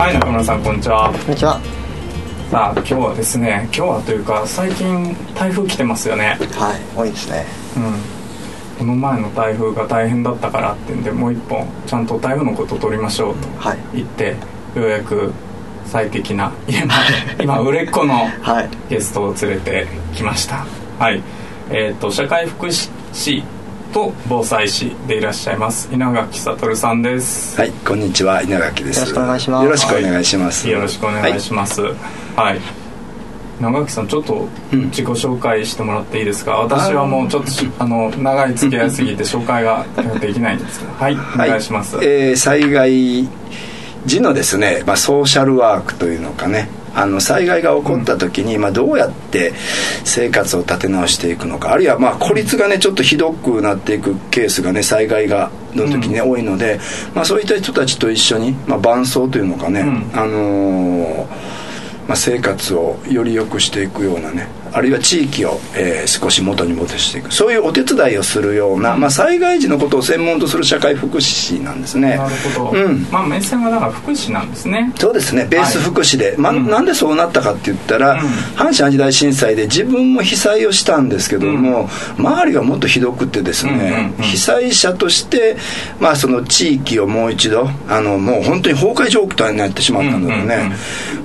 はい中村さんこんにちは。こんにちは。さあ今日はですね今日はというか最近台風来てますよね。はい多いですね。うん。この前の台風が大変だったからってんでもう一本ちゃんと台風のことを取りましょうとはい。言って、ようやく最適な今 今売れっ子のはい。ゲストを連れてきました。はい。えっ、と社会福祉士と防災士でいらっしゃいます。稲垣悟さんです。はい、こんにちは。稲垣です。よろしくお願いします。よろしくお願いします。よろしくお願いします。はい、長木さんちょっとうん。自己紹介してもらっていいですか、私はもうちょっとしあの長い付き合いすぎて紹介ができないんですけど。はい、はいお願いします、えー災害時のですね、まあ、ソーシャルワークというのかねあの災害が起こった時に、まあ、どうやって生活を立て直していくのかあるいはまあ孤立がねちょっとひどくなっていくケースがね災害がの時にね、多いので、まあ、そういった人たちと一緒に、まあ、伴走というのかね、うん。あのーまあ、生活をより良くしていくようなねあるいは地域を、えー少し元に戻していく。そういうお手伝いをするような、まあ、災害時のことを専門とする社会福祉士なんですね。なるほど、うん。まあ目線はだから福祉なんですね。そうですね。ベース福祉で、まあうん。なんでそうなったかって言ったら、うん。阪神・淡路大震災で自分も被災をしたんですけども、周りがもっとひどくてですね、被災者として、まあ、その地域をもう一度あのもう本当に崩壊状態になってしまったのでね、うんうんうん。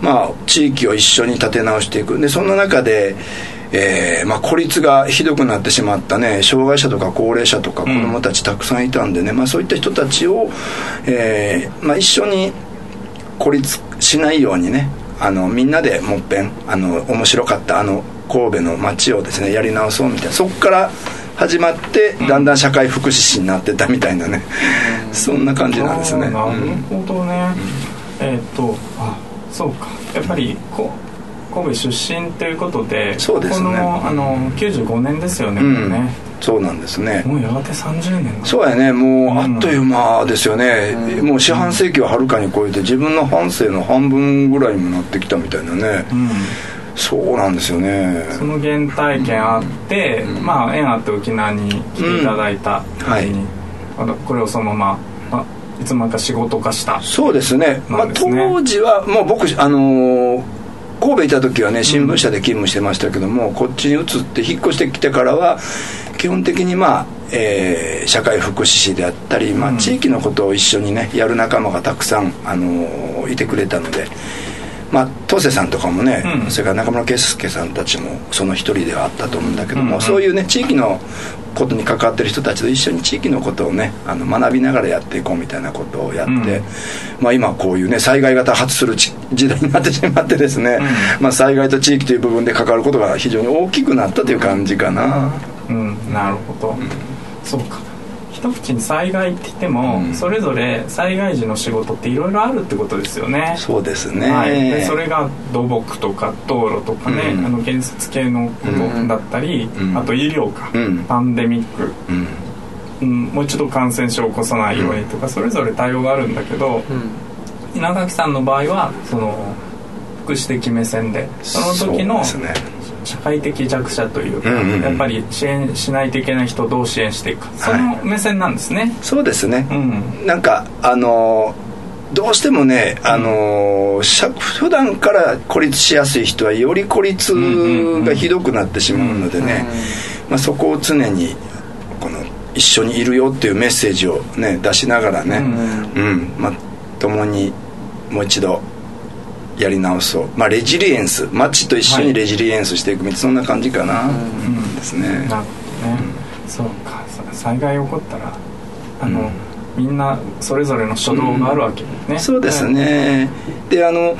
まあ、地域を一緒に立て直していく。でそんな中で、えーまあ、孤立がひどくなってしまったね障害者とか高齢者とか子どもたちたくさんいたんでね、まあ、そういった人たちを、えーまあ、一緒に孤立しないようにねあのみんなでもっぺんあの面白かったあの神戸の街をですねやり直そうみたいなそこから始まってだんだん社会福祉士になってったみたいなね、そんな感じなんですね。なるうんほどね、えーっとあそうか。やっぱりこ神戸出身ということでそうですね。このあの95年ですよね、うん。ね。そうなんですね。もうやがて30年だ。そうやね。もううんあっという間ですよね、もう四半世紀をはるかに超えて自分の半生の半分ぐらいにもなってきたみたいなね、うん。そうなんですよね。その原体験あって、まあ縁あって沖縄に来ていただいた時に、あのこれをそのまま、まあ、いつまか仕事化した。そうですね。まあ、当時はもう僕あのー神戸いた時はね新聞社で勤務してましたけども、こっちに移って引っ越してきてからは基本的にまあ、えー社会福祉士であったり、まあ、うん。地域のことを一緒にねやる仲間がたくさん、あのーいてくれたのでまあ東瀬さんとかもね、うん。それから中村圭介さんたちもその一人ではあったと思うんだけども、うんうんそういうね地域のことに関わってる人たちと一緒に地域のことをねあの学びながらやっていこうみたいなことをやって、うん。まあ、今こういうね災害が多発するち時代になってしまってですね、うまあ、災害と地域という部分で関わることが非常に大きくなったという感じかな、うん。なるほど、そうか一口に災害って言っても、うんそれぞれ災害時の仕事っていろいろあるってことですよねそうですね、はい、でそれが土木とか道路とかね、うんあの建設系のことだったり、うんあと医療か、うんパンデミック、うんうん、もう一度感染症を起こさないようにとか、それぞれ対応があるんだけど、稲垣さんの場合はその福祉的目線でその時のそうですね社会的弱者というか、うんうんうん。やっぱり支援しないといけない人をどう支援していくか。その目線なんですね、そうですね、うん。なんかあのーどうしてもね、あのーしゃ普段から孤立しやすい人はより孤立がひどくなってしまうのでね、まあ、そこを常にこの一緒にいるよっていうメッセージをね出しながらね、うん。まあ、共にもう一度やり直そう、まあ、レジリエンス。街と一緒にレジリエンスしていくみたいなそんな感じかな、ですね。なるほどね、そうか。さ災害起こったらあの、みんなそれぞれの初動があるわけね、そうですね、であの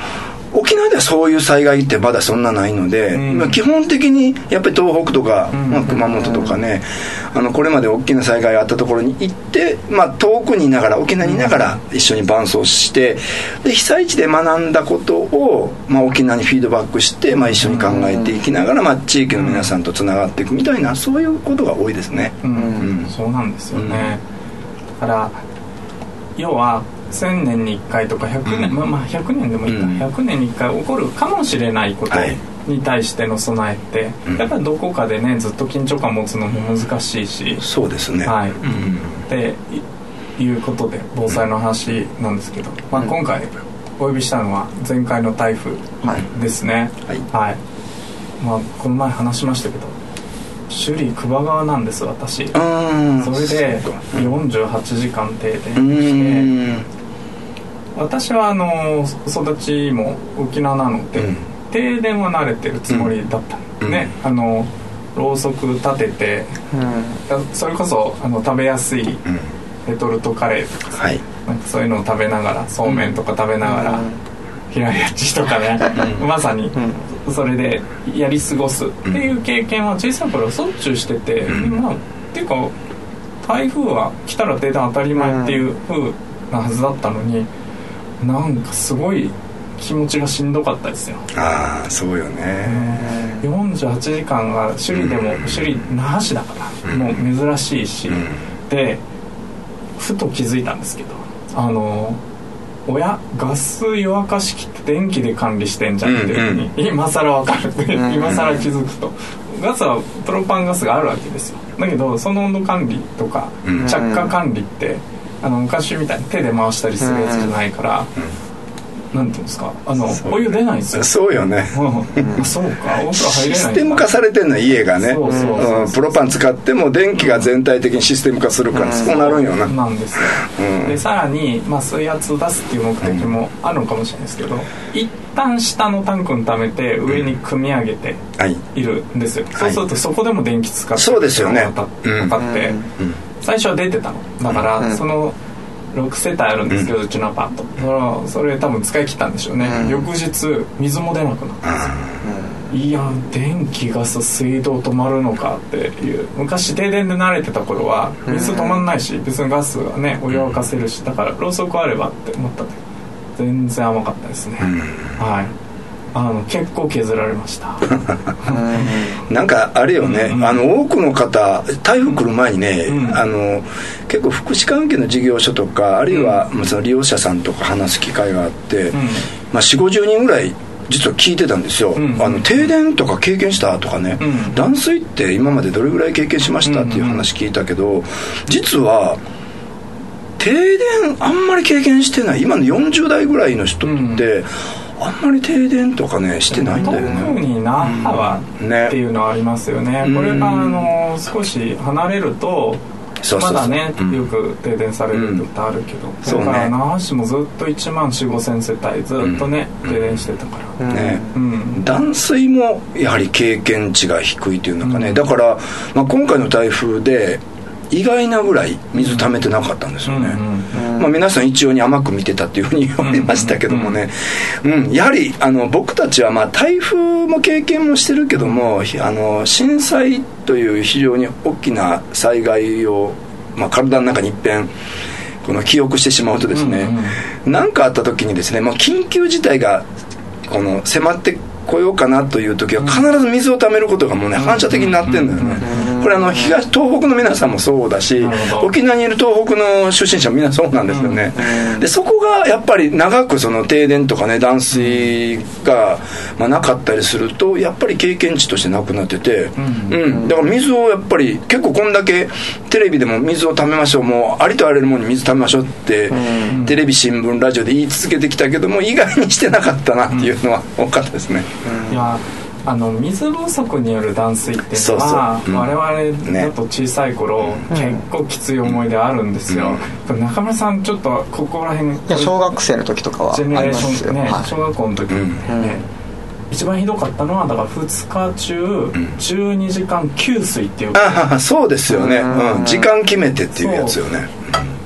沖縄ではそういう災害ってまだそんなないので、うん、まあ、基本的にやっぱり東北とか、まあ、熊本とかね、あのこれまで大きな災害があったところに行って、まあ、遠くにいながら沖縄にいながら一緒に伴走してで被災地で学んだことを、まあ、沖縄にフィードバックして、まあ、一緒に考えていきながら、まあ、地域の皆さんとつながっていくみたいなそういうことが多いですね。うん、うん、そうなんですよね、だから要は1000年に1回とか100年、うん、まあまあ100年でもいいか、うん、100年に1回起こるかもしれないことに対しての備えって、はい、やっぱりどこかでねずっと緊張感持つのも難しいし、そうですね。はい、うん、でいうことで防災の話なんですけど、まあ、今回お呼びしたのは前回の台風ですね、はい、はい、まあ、この前話しましたけど首里久保川なんです私。それで48時間停電して私はあの育ちも沖縄なので、うん、停電は慣れてるつもりだったうん、ねあのろうそく立てて、うん、それこそあの食べやすいレトルトカレーとか、はい、なんかそういうのを食べながらそうめんとか食べながら、平屋地とかね、まさにそれでやり過ごす。っていう経験は小さい頃しょっちゅうしてて、まあっていうか台風は来たら停電当たり前っていう風なはずだったのに。なんかすごい気持ちがしんどかったですよ。ああそうよね。48時間が首里でも、うん、首里那覇市だから、うん、もう珍しいし、うん、でふと気づいたんですけどあの親ガス湯沸かし器って電気で管理してんじゃんっていうふうに、ん、今更分かるって今更気づくと。ガスはプロパンガスがあるわけですよ。だけどその温度管理とか着火管理ってあの昔みたいに手で回したりするやつじゃないから、なんていうんですか？あのお湯出ないんですよ。そうよね、うん、そうか？お風呂入れないシステム化されてんの家がね。プロパン使っても電気が全体的にシステム化するから、そうなるんよな。なんですよ、でさらに、まあ、水圧を出すっていう目的もあるのかもしれないですけど、一旦下のタンクに溜めて上に組み上げてい。るんですよ、そうするとそこでも電気使ってそうですよね。分かって、最初は出てたの。だから、その6世帯あるんですけど、うちのアパート。それそれ多分使い切ったんでしょうね、翌日水も出なくなったんですよ、いや電気ガス水道止まるのかっていう。昔停電で慣れてた頃は水止まんないし別にガスがねお湯沸かせるしだからろうそくあればって思ったんだけど全然甘かったですね、はいあの結構削られました。なんかあれよね、うんうん、あの多くの方台風来る前にね、うん、あの結構福祉関係の事業所とかあるいは、うん、その利用者さんとか話す機会があって、うん、まあ、4 5 0人ぐらい実は聞いてたんですよ、うん、あの停電とか経験したとかね、うん、断水って今までどれぐらい経験しましたっていう話聞いたけど実は停電あんまり経験してない。今の40代ぐらいの人って、あんまり停電とかねしてないんだよね。特に那覇は、っていうのはありますよね、これがあの少し離れるとまだね、よく停電されるってあるけど、それから那覇市もずっと1万4 5千世帯ずっとね、停電してたから、ね。断水もやはり経験値が低いというのかね、だから、まあ、今回の台風で意外なぐらい水溜めてなかったんですよね、まあ、皆さん一様に甘く見てたっていうふうに言われましたけどもね、うん、やはりあの僕たちはまあ台風も経験もしてるけどもあの震災という非常に大きな災害を、まあ、体の中にいっぺんこの記憶してしまうとですね何、かあった時にですね、まあ、緊急事態がこの迫って来ようかなという時は必ず水をためることがもうね反射的になってんだよねこれあの東東北の皆さんもそうだし沖縄にいる東北の出身者もみんなそうなんですよね。でそこがやっぱり長くその停電とかね断水が、まあ、なかったりするとやっぱり経験値としてなくなっててうん。だから水をやっぱり結構こんだけテレビでも水をためましょう。もうありとあらゆるものに水ためましょうってテレビ新聞ラジオで言い続けてきたけども意外にしてなかったなっていうのは多かったですね。いやあの水不足による断水っていうのはそうそう、うん、我々だと小さい頃、ね、結構きつい思い出あるんですよ、うん、中村さんちょっとここら辺いや小学生の時とかはジェネレーションね、はい、小学校の時にね、一番ひどかったのはだから2日中、12時間給水っていう。ああそうですよね、うん、時間決めてっていうやつよね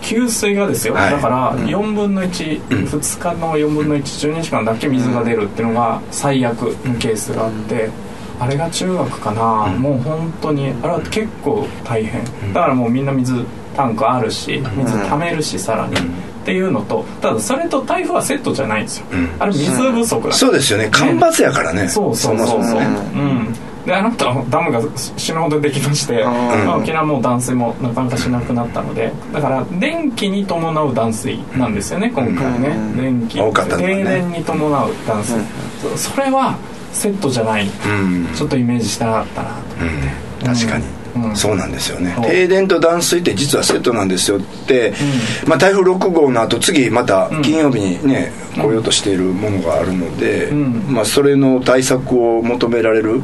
給水がですよ、はい、だから4分の1、うん、2日の4分の112時間だけ水が出るっていうのが最悪のケースがあって、あれが中学かな、うん、もう本当にあれは結構大変。だからもうみんな水タンクあるし水溜めるしさらに、っていうのとただそれと台風はセットじゃないんですよ、あれ水不足だ、そうですよね。干ばつやからね。そうそうそうそう、ね、うんであなたダムが死ぬほどできまして、まあ、沖縄も断水もなかなかしなくなったのでだから電気に伴う断水なんですよね今回ね、電気、ね、停電に伴う断水、それはセットじゃない、ちょっとイメージしてなかったなと。思って、確かにそうなんですよね。停電と断水って実はセットなんですよって、うん、まあ、台風6号の後次また金曜日にね、うん、来ようとしているものがあるので、うん、まあ、それの対策を求められる、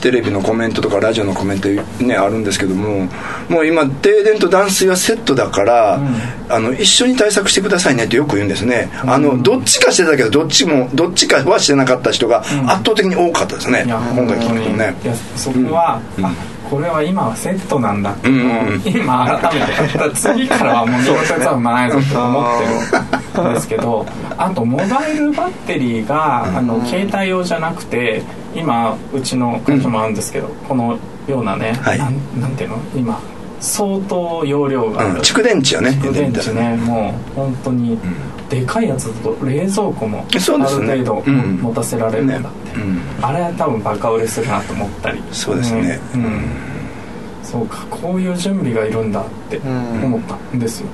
テレビのコメントとかラジオのコメントねあるんですけどももう今停電と断水はセットだから、あの一緒に対策してくださいねってよく言うんですね、あのどっちかしてたけどどっちもどっちかはしてなかった人が圧倒的に多かったですね、今回聞くとね。いやそこは、これは今はセットなんだ。っていうのを、今改めて。次からはもう小説は生まないぞって思ってるんですけどあとモバイルバッテリーがあの携帯用じゃなくて今うちの会社もあるんですけど、このようなね、はい、なんなんていうの？今相当容量がある、蓄電池よね。蓄電池ね。もう本当に、でかいやつだと冷蔵庫もある程度持たせられるんだって、あれは多分バカ売れするなと思ったり。そうですね、うん、そうかこういう準備がいるんだって思ったんですよ、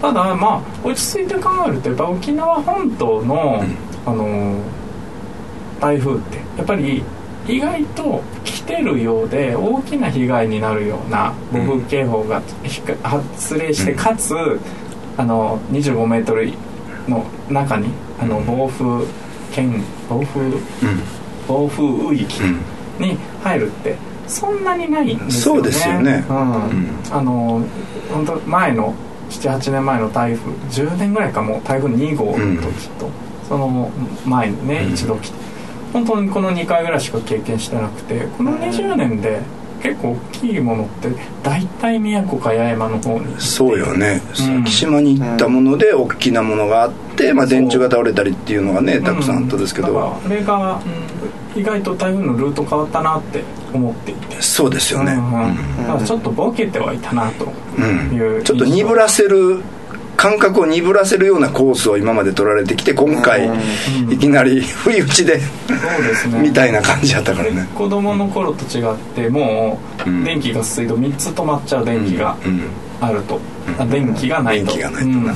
ただまあ落ち着いて考えるとやっぱ沖縄本島の、あの台風ってやっぱり意外と来てるようで大きな被害になるような暴風警報が発令して、かつあの25メートルの中にあの暴風圏暴風、暴風雨域に入るってそんなにないんですよね。そうですよね。うん。あの本当前の78年前の台風10年ぐらいかもう台風2号の時と、その前にね一度来て。本当にこの2回ぐらいしか経験してなくてこの20年で結構大きいものって大体宮古か八重山の方にそうよね、うん、島に行ったもので大きなものがあって、まあ、電柱が倒れたりっていうのがねたくさんあったですけど、うん、あれが、うん、意外と台風のルート変わったなって思っていて。そうですよね、うん。うん、ちょっとボケてはいたなという、ちょっと鈍らせる感覚を鈍らせるようなコースを今まで取られてきて今回いきなり不意打ちでみたいな感じやったからね。子供の頃と違ってもう電気ガス水道3つ止まっちゃう電気があると、あ電気がないと。電気がないと、うん、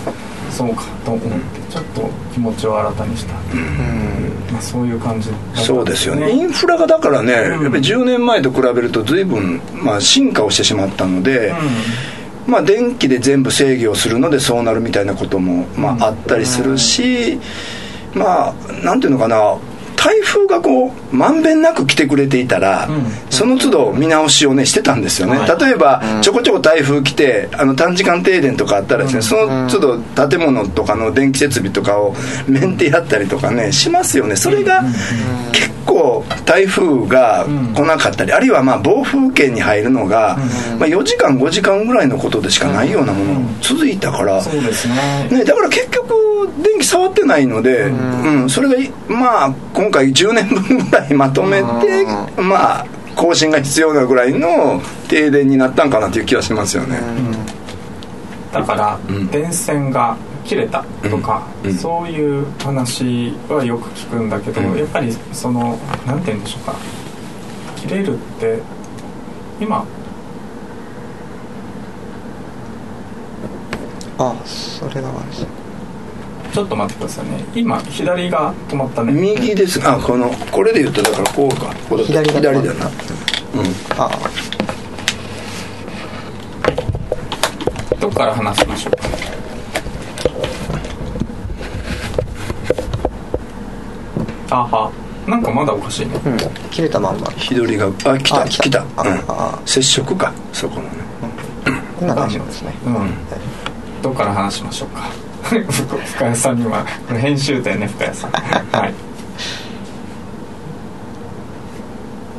そうかと思ってちょっと気持ちを新たにした、うん。まあ、そういう感じ、ね、そうですよね。インフラがだからね、やっぱり10年前と比べると随分、まあ、進化をしてしまったので、うんまあ、電気で全部制御をするのでそうなるみたいなことも、まあ、あったりするし、まあなんていうのかな台風がこうまんべんなく来てくれていたら、うん、その都度見直しをねしてたんですよね、はい、例えば、うん、ちょこちょこ台風来てあの短時間停電とかあったらですね、その都度建物とかの電気設備とかをメンテやったりとかねしますよね。それが結構台風が来なかったり、あるいはまあ暴風圏に入るのが、まあ、4時間5時間ぐらいのことでしかないようなもの続いたから、そうですね。ねだから結局電気触ってないので、うん。それがまあ今回10年分ぐらいまとめて、まあ更新が必要なぐらいの停電になったんかなという気はしますよね、だから、電線が切れたとか、うん、そういう話はよく聞くんだけど、うん、やっぱりその何て言うんでしょうか。切れるって今あそれがあるちょっと待ってくださいね。今左が止まったね。右です。あこのこれで言うとだからこうか。こ左左だな。うん。あ。どっから話しましょうか？あは。なんかまだおかしいね、うん、切れたまんま。左があ来た来た、うん、接触か。そこのね、こんな感じですね。うん、どっから話しましょうか？深谷さんにはこれ編集点ね深谷さん。はい。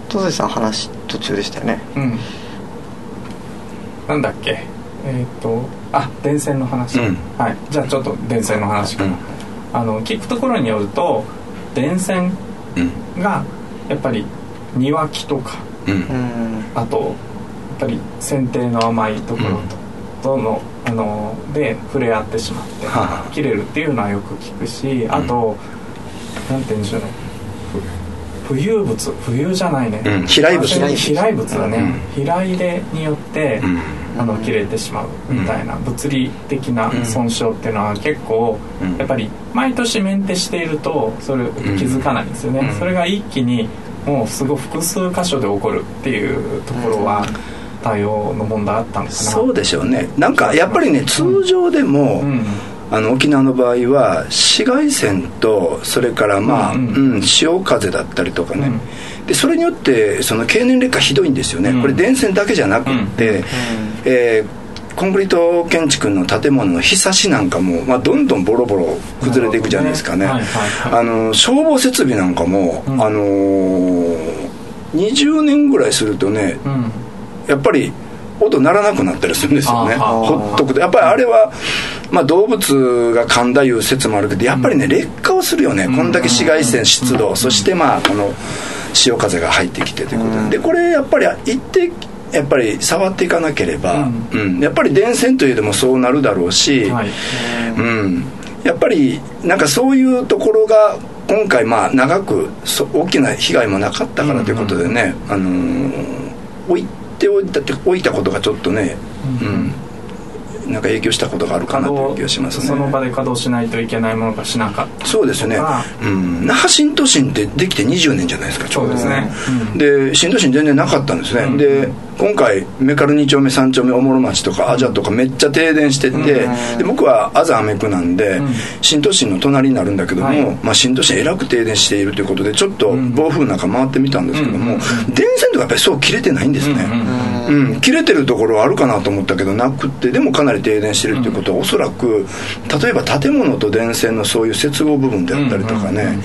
戸瀬さん話途中でしたよね。うん。なんだっけ？えっ、とあ電線の話、うん。はい。じゃあちょっと電線の話から、うん。あの聞くところによると電線うん。がやっぱり庭木とかうん。うん。あとやっぱり剪定の甘いところと,、とのあので触れ合ってしまってはあ。切れるっていうのはよく聞くしあと、なんて言うんでしょうね。ふ浮遊物浮遊じゃないね、うん飛来物。飛来物だね、飛来でによって、うん。あの切れてしまうみたいな物理的な損傷っていうのは結構うん。やっぱり毎年メンテしているとそれ気づかないんですよね、うん。それが一気にもうすごい複数箇所で起こるっていうところは対応の問題あったのかな。そうでしょうね。なんかやっぱりね通常でも、うん。あの沖縄の場合は紫外線とそれからまあ、ううん。ん潮風だったりとかね、でそれによってその経年劣化ひどいんですよね、うん。これ電線だけじゃなくって、えーコンクリート建築の建物のひさしなんかも、まあ、どんどんボロボロ崩れていくじゃないですかね。あの消防設備なんかも、うん。あのー20年ぐらいするとねうんやっぱり音鳴らなくなったりするんですよね。ほっとくと。やっぱりあれは、まあ、動物が噛んだいう説もあるけどやっぱりね劣化をするよね、うん。こんだけ紫外線湿度、そしてまあこの潮風が入ってきてということで,、うん。でこれやっぱり一定やっぱり触っていかなければ、うん。うん。やっぱり電線というでもそうなるだろうし、はい。うん、やっぱりなんかそういうところが今回まあ長くそ大きな被害もなかったからということでね、あのー置いてておいたって置いたことがちょっとね、うん。なんか影響したことがあるかなという気がしますね。その場で稼働しないといけないものがしなかった。そうですね。うん、那覇新都心ってできて20年じゃないですかちょそううですね、うん。で新都心全然なかったんですね、うん。で今回メカル2丁目3丁目おもろ町とかアジャとかめっちゃ停電してて、うん。で僕はアザアメ区なんで、うん。新都心の隣になるんだけども、はい。まあ、新都心えらく停電しているということでちょっと暴風なんか回ってみたんですけども、うん。電線とかやっぱりそう切れてないんですね、うんうんうん、切れてるところはあるかなと思ったけどなくってでもかなり停電してるっていうことはおそらく例えば建物と電線のそういう接合部分であったりとかね、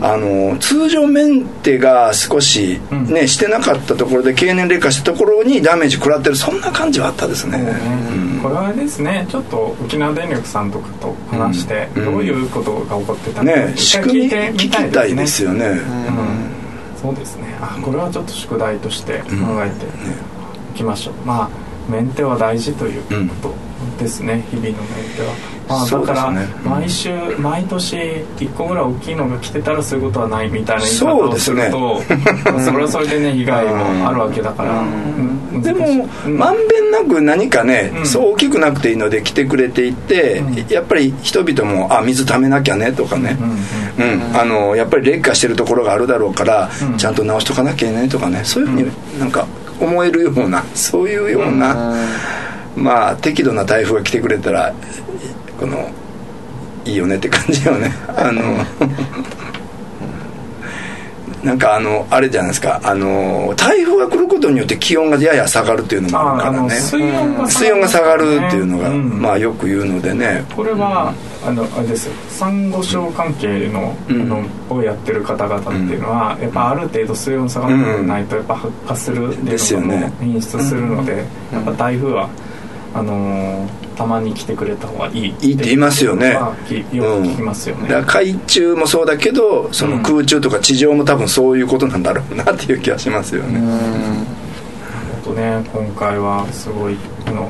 あの通常メンテが少し、ねしてなかったところで経年劣化したところにダメージ食らってるそんな感じはあったですね、うんこれはですねちょっと沖縄電力さんとかと話して、うん。どういうことが起こってたのか、ね仕組み聞きたいですよ、よね、うん。そうですね。あこれはちょっと宿題として考えて。いきましょう、まあメンテは大事ということですね、日々のメンテは、まあ、そうだからですね。うん毎週毎年1個ぐらい大きいのが来てたらそういうことはないみたいな言い方をするとまあそれはそれでね 被害もあるわけだから、うん。でもうん。まんべんなく何かね、うん。そう大きくなくていいので来てくれていて、うん。やっぱり人々もあ水ためなきゃねとかね、うん。うん。あのやっぱり劣化してるところがあるだろうから、うん。ちゃんと直しとかなきゃねとかね。そういうふうになんか思えるようなそういうような、まあ適度な台風が来てくれたらこのいいよねって感じよね。あのなんかあのあれじゃないですか。あの台風が来ることによって気温がやや下がるっていうのもあるからね。水温が水温が下がるっていうのが、うん。まあよく言うのでね。これはあのあれです。よサンゴ礁関係の,、のをやってる方々っていうのは、やっぱある程度水温下がってないとやっぱ発火するってですよねいうのを演出するので、やっぱ台風はあのーたまに来てくれた方がいいいいって言いますよね。まあきよく聞きますよね、だから海中もそうだけどその空中とか地上も多分そういうことなんだろうなっていう気がしますよね、本当ね今回はすごいあの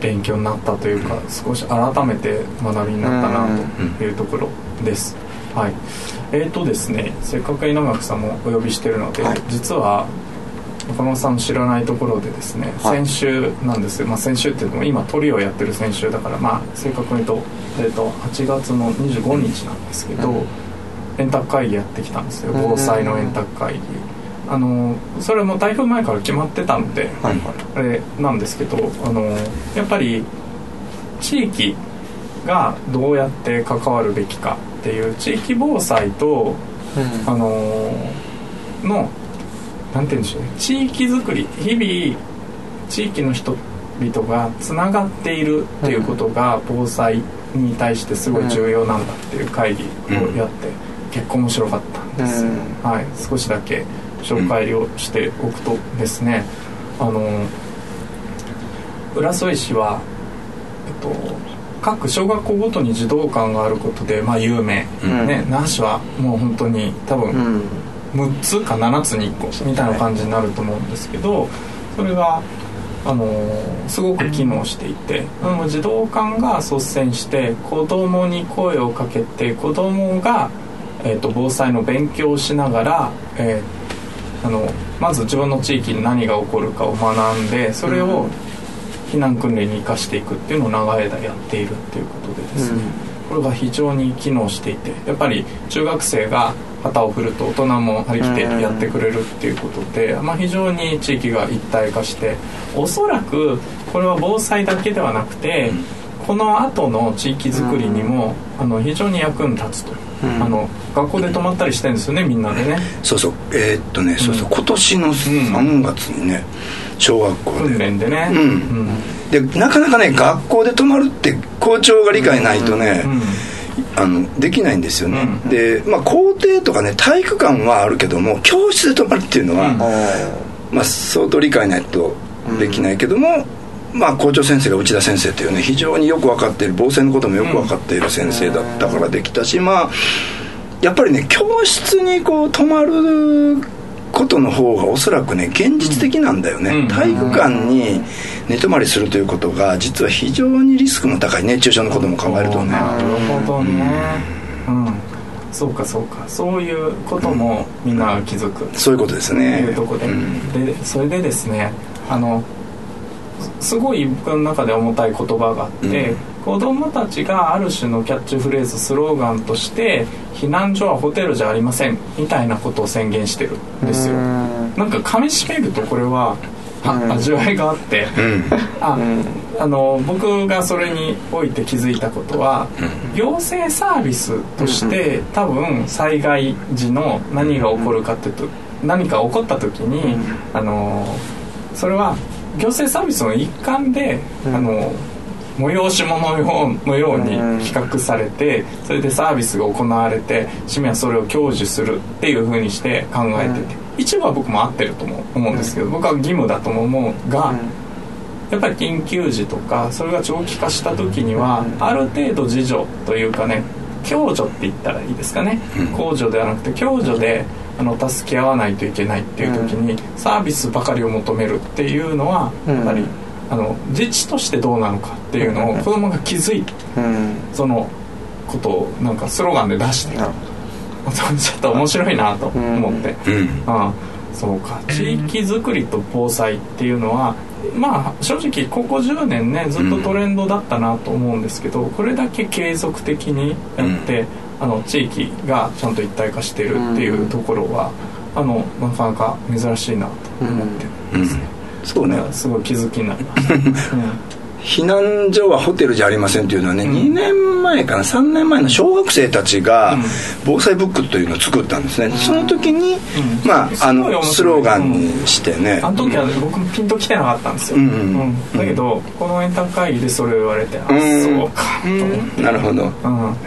勉強になったというか少し改めて学びになったなというところです、はい。えーとですねせっかく稲垣さんもお呼びしてるので、はい。実は中野さんの知らないところでですね、はい。先週なんですよ、まあ、先週っていうのも今トリをやってる先週だからまあ正確に言うと,、えー、と8月の25日なんですけど、うん円卓会議やってきたんですよ。防災の円卓会議、あのそれも台風前から決まってたので、はいあれなんですけどあのやっぱり地域がどうやって関わるべきかっていう地域防災とあののなんて言うんでしょうね。地域づくり日々地域の人々がつながっているっていうことが防災に対してすごい重要なんだっていう会議をやって結構面白かったんです、うん。はい、少しだけ紹介をしておくとですねあの浦添市は、えっと、各小学校ごとに児童館があることで、まあ、有名、うん、ね、那覇市はもう本当に多分6つか7つに1個みたいな感じになると思うんですけどそれがあのすごく機能していて児童館が率先して子供に声をかけて子供が、えーと、防災の勉強をしながら、えー、あのまず自分の地域に何が起こるかを学んでそれを避難訓練に生かしていくっていうのを長い間やっているっていうことでですね、これが非常に機能していてやっぱり中学生が旗を振ると大人も張り切ってやってくれるっていうことで、まあ、非常に地域が一体化しておそらくこれは防災だけではなくて、この後の地域づくりにも、あの非常に役に立つと、あの学校で泊まったりしてるんですよねみんなでね。そうそう。えー、っとね、そうそう。今年の3月にね、小学校で。訓練でね、うん。でなかなかね学校で泊まるって校長が理解ないとね、あのできないんですよね、うん、で、まあ、校庭とかね体育館はあるけども教室で泊まるっていうのは、うん、まあ、相当理解ないとできないけども、うん、まあ、校長先生が内田先生というね非常によく分かっている防災のこともよく分かっている先生だったからできたし、まあやっぱりね教室にこう泊まることの方がおそらくね現実的なんだよね、うん、体育館に寝泊まりするということが実は非常にリスクの高い熱中症のことも考えるとね。なるほどね。うん、うん、そうかそうか。そういうこともみんな気づく、うん、そういうことですね。いうとこで、でそれでですねあのすごい僕の中で重たい言葉があって、子供たちがある種のキャッチフレーズスローガンとして避難所はホテルじゃありませんみたいなことを宣言してるんですよ。なんか噛みしめるとこれは味わいがあって、ああの僕がそれにおいて気づいたことは、行政サービスとして多分災害時の何が起こるかっていうと何か起こった時に、あのそれは行政サービスの一環で、あの催し物のように企画されてそれでサービスが行われて市民はそれを享受するっていうふうにして考えてて一部は僕も合ってると思うんですけど僕は義務だと思うがやっぱり緊急時とかそれが長期化した時にはある程度自助というかね共助って言ったらいいですかね。公助ではなくて共助であの助け合わないといけないっていう時にサービスばかりを求めるっていうのはやっぱりあの自治としてどうなのかっていうのを子供が気づいて、そのことをなんかスローガンで出してちょっと面白いなと思って、あそうか。地域づくりと防災っていうのはまあ正直ここ10年ねずっとトレンドだったなと思うんですけど、これだけ継続的にやって、あの地域がちゃんと一体化してるっていうところは、あのなかなか珍しいなと思ってます。ね。そうね。すごい気づきになりま 避難所はホテルじゃありませんというのはね、うん、2年前かな？3年前の小学生たちが防災ブックというのを作ったんですね、うん、その時に、うん、まああのスローガンにしてね、あの時は僕もピンときてなかったんですよ、だけどこのエンター会議でそれを言われて、あそうかと思って。なるほど、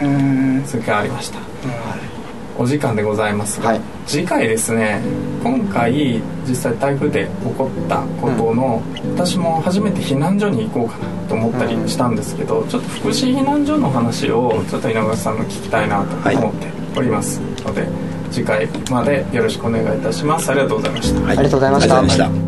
うん、それがありました、お時間でございますが、はい、次回ですね今回実際台風で起こったことの、うん、私も初めて避難所に行こうかなと思ったりしたんですけど、うん、ちょっと福祉避難所の話をちょっと稲垣さんの聞きたいなと思っておりますので、はい、次回までよろしくお願いいたします。ありがとうございました、はい、ありがとうございました